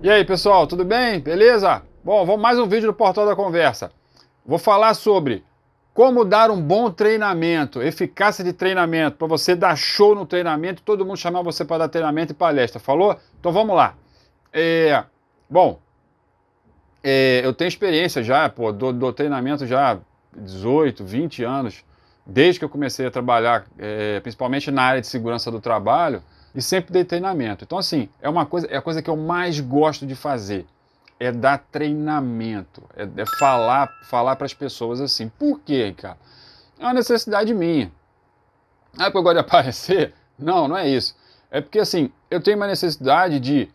E aí, pessoal, tudo bem? Beleza? Bom, vamos mais um vídeo do Portal da Conversa. Vou falar sobre como dar um bom treinamento, eficácia de treinamento, para você dar show no treinamento e todo mundo chamar você para dar treinamento e palestra. Falou? Então vamos lá. É, bom, é, eu tenho experiência já, pô, do, do, treinamento já 18, 20 anos, desde que eu comecei a trabalhar, é, principalmente na área de segurança do trabalho e sempre dei treinamento. Então, assim, é uma coisa, é a coisa que eu mais gosto de fazer. É dar treinamento, é, é falar, falar para as pessoas assim. Por quê, cara? É uma necessidade minha. Ah, porque eu gosto de aparecer? Não, não é isso. É porque, assim, eu tenho uma necessidade de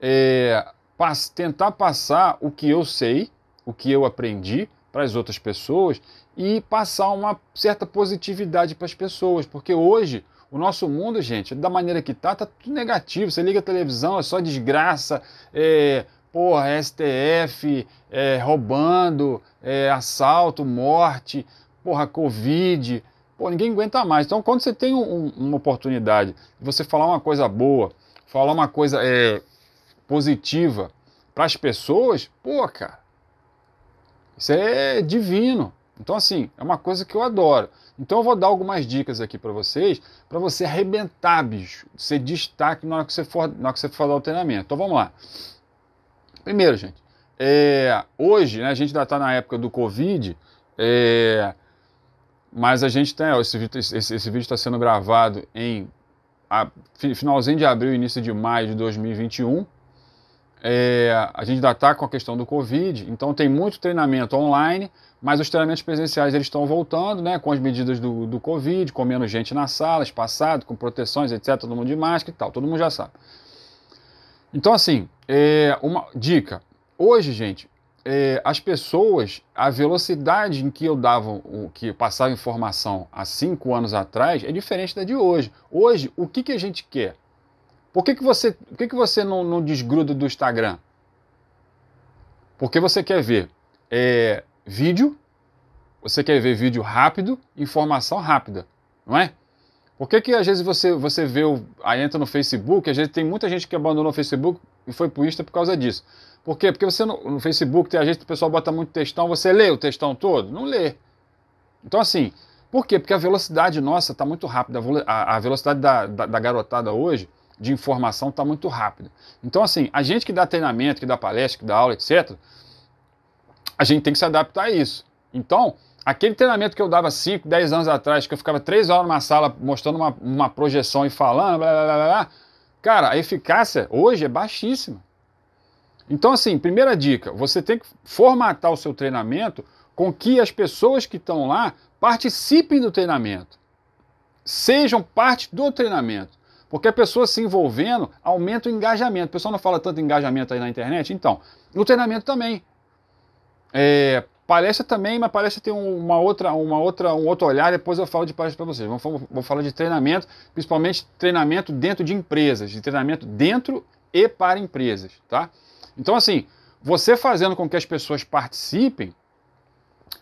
é, pass tentar passar o que eu sei, o que eu aprendi para as outras pessoas e passar uma certa positividade para as pessoas. Porque hoje o nosso mundo, gente, da maneira que tá, tá tudo negativo. Você liga a televisão, é só desgraça, é, porra, STF, é, roubando, é, assalto, morte, porra, Covid. Pô, ninguém aguenta mais. Então, quando você tem um, uma oportunidade de você falar uma coisa boa, falar uma coisa é, positiva para as pessoas, pô, cara, isso é divino. Então, assim, é uma coisa que eu adoro. Então, eu vou dar algumas dicas aqui para vocês, para você arrebentar, bicho, ser destaque na hora que você for, na hora que você for dar o treinamento. Então, vamos lá. Primeiro, gente, é, hoje, né, a gente ainda está na época do Covid, é, mas a gente tem, ó, esse, esse, esse vídeo está sendo gravado em a, finalzinho de abril, início de maio de 2021. É, a gente ainda está com a questão do Covid, então tem muito treinamento online, mas os treinamentos presenciais eles estão voltando, né, com as medidas do, do Covid, com menos gente na sala, espaçado, com proteções, etc, todo mundo de máscara e tal, todo mundo já sabe. Então, assim, é, uma dica. Hoje, gente, é, as pessoas, a velocidade em que eu dava, o que passava informação há cinco anos atrás é diferente da de hoje. Hoje, o que, que a gente quer? Por que, que você, por que que você não, não desgruda do Instagram? Porque você quer ver é, vídeo, você quer ver vídeo rápido, informação rápida, não é? Por que, que às vezes você, você vê, o, aí entra no Facebook, às vezes tem muita gente que abandonou o Facebook e foi pro Insta por causa disso. Por quê? Porque você no, no Facebook, tem a gente, o pessoal bota muito textão, você lê o textão todo? Não lê. Então assim, por quê? Porque a velocidade nossa está muito rápida, a, a velocidade da, da, da garotada hoje de informação está muito rápido. Então, assim, a gente que dá treinamento, que dá palestra, que dá aula, etc., a gente tem que se adaptar a isso. Então, aquele treinamento que eu dava 5, 10 anos atrás, que eu ficava 3 horas numa sala mostrando uma, uma projeção e falando, blá, blá, blá, blá, cara, a eficácia hoje é baixíssima. Então, assim, primeira dica, você tem que formatar o seu treinamento com que as pessoas que estão lá participem do treinamento, sejam parte do treinamento. Porque a pessoa se envolvendo aumenta o engajamento. O pessoal não fala tanto engajamento aí na internet? Então, no treinamento também. É, palestra também, mas palestra tem uma outra, uma outra, um outro olhar, depois eu falo de palestra para vocês. Vou, falar de treinamento, principalmente treinamento dentro de empresas, de treinamento dentro e para empresas, tá? Então, assim, você fazendo com que as pessoas participem,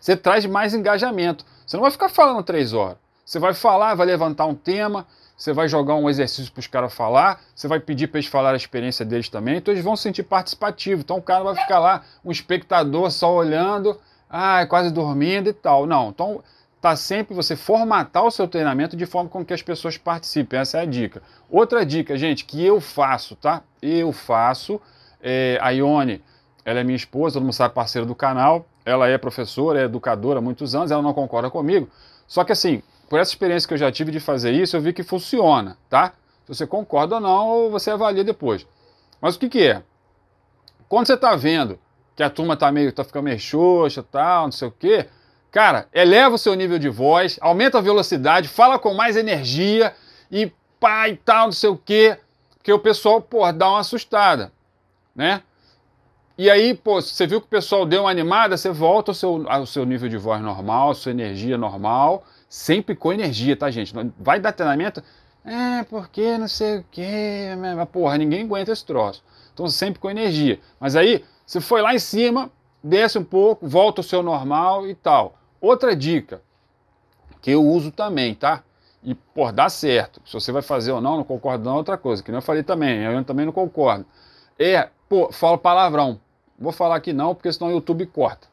você traz mais engajamento. Você não vai ficar falando três horas. Você vai falar, vai levantar um tema, você vai jogar um exercício para os caras falar, você vai pedir para eles falar a experiência deles também, então eles vão se sentir participativo. Então o cara vai ficar lá, um espectador só olhando, ah, quase dormindo e tal. Não, então tá sempre você formatar o seu treinamento de forma com que as pessoas participem. Essa é a dica. Outra dica, gente, que eu faço, tá? Eu faço. É, a Ione, ela é minha esposa, todo mundo sabe, parceira do canal. Ela é professora, é educadora há muitos anos, ela não concorda comigo. Só que assim, por essa experiência que eu já tive de fazer isso, eu vi que funciona, tá? Se você concorda ou não, você avalia depois. Mas o que, que é? Quando você está vendo que a turma está meio, tá ficando meio xoxa, tal, não sei o quê, cara, eleva o seu nível de voz, aumenta a velocidade, fala com mais energia e pá e tal, não sei o quê, porque o pessoal, pô, dá uma assustada, né? E aí, pô, você viu que o pessoal deu uma animada, você volta ao seu, ao seu nível de voz normal, sua energia normal, sempre com energia, tá, gente? Vai dar treinamento? É, porque não sei o quê. Porra, ninguém aguenta esse troço. Então, sempre com energia. Mas aí, você foi lá em cima, desce um pouco, volta ao seu normal e tal. Outra dica, que eu uso também, tá? E, por dá certo. Se você vai fazer ou não, não concordo não, é outra coisa. Que nem eu falei também, eu também não concordo. É, pô, falo palavrão. Vou falar aqui não, porque senão o YouTube corta.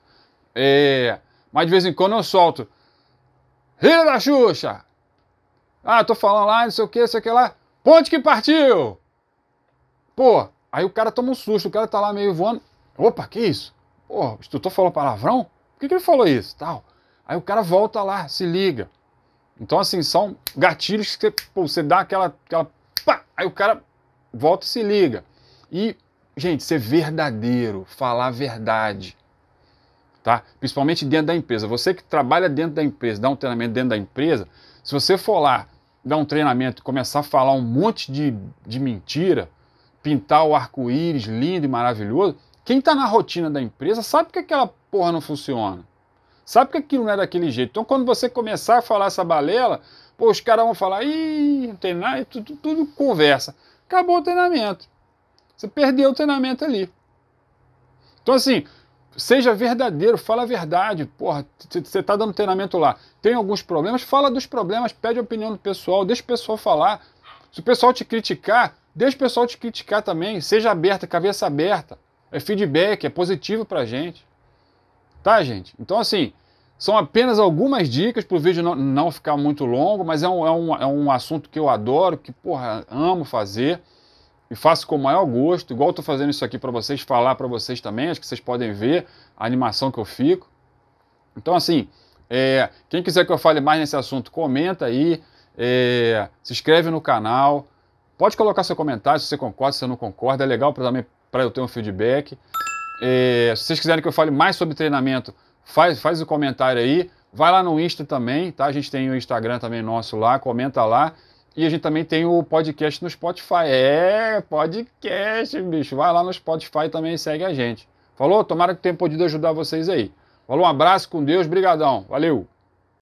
É, mas de vez em quando eu solto. Rio da Xuxa! Ah, tô falando lá, não sei o que, não sei o que lá. Ponte que partiu! Pô, aí o cara toma um susto, o cara tá lá meio voando. Opa, que isso? Pô, o instrutor falou palavrão? Por que, que ele falou isso? Tal. Aí o cara volta lá, se liga. Então, assim, são gatilhos que você, pô, você dá aquela, aquela. Pá, aí o cara volta e se liga. E, gente, ser verdadeiro, falar a verdade. Tá? Principalmente dentro da empresa. Você que trabalha dentro da empresa, dá um treinamento dentro da empresa, se você for lá dar um treinamento e começar a falar um monte de, de mentira, pintar o arco-íris lindo e maravilhoso, quem está na rotina da empresa sabe que aquela porra não funciona. Sabe que aquilo não é daquele jeito. Então, quando você começar a falar essa balela, pô, os caras vão falar, ih, não tem nada, tudo, tudo conversa. Acabou o treinamento. Você perdeu o treinamento ali. Então, assim, seja verdadeiro, fala a verdade. Porra, você está dando treinamento lá. Tem alguns problemas, fala dos problemas, pede a opinião do pessoal, deixa o pessoal falar. Se o pessoal te criticar, deixa o pessoal te criticar também. Seja aberta, cabeça aberta. É feedback, é positivo pra gente. Tá, gente? Então, assim, são apenas algumas dicas para o vídeo não, não, ficar muito longo, mas é um, é, um, é um assunto que eu adoro, que, porra, amo fazer e faço com o maior gosto, igual estou fazendo isso aqui para vocês, falar para vocês também, acho que vocês podem ver a animação que eu fico. Então, assim, é, quem quiser que eu fale mais nesse assunto, comenta aí, é, se inscreve no canal, pode colocar seu comentário se você concorda, se você não concorda, é legal para eu ter um feedback. É, se vocês quiserem que eu fale mais sobre treinamento, faz, faz o comentário aí. Vai lá no Insta também, tá? A gente tem o Instagram também nosso lá, comenta lá. E a gente também tem o podcast no Spotify. É, podcast, bicho. Vai lá no Spotify também e segue a gente. Falou? Tomara que tenha podido ajudar vocês aí. Falou, um abraço com Deus, brigadão. Valeu!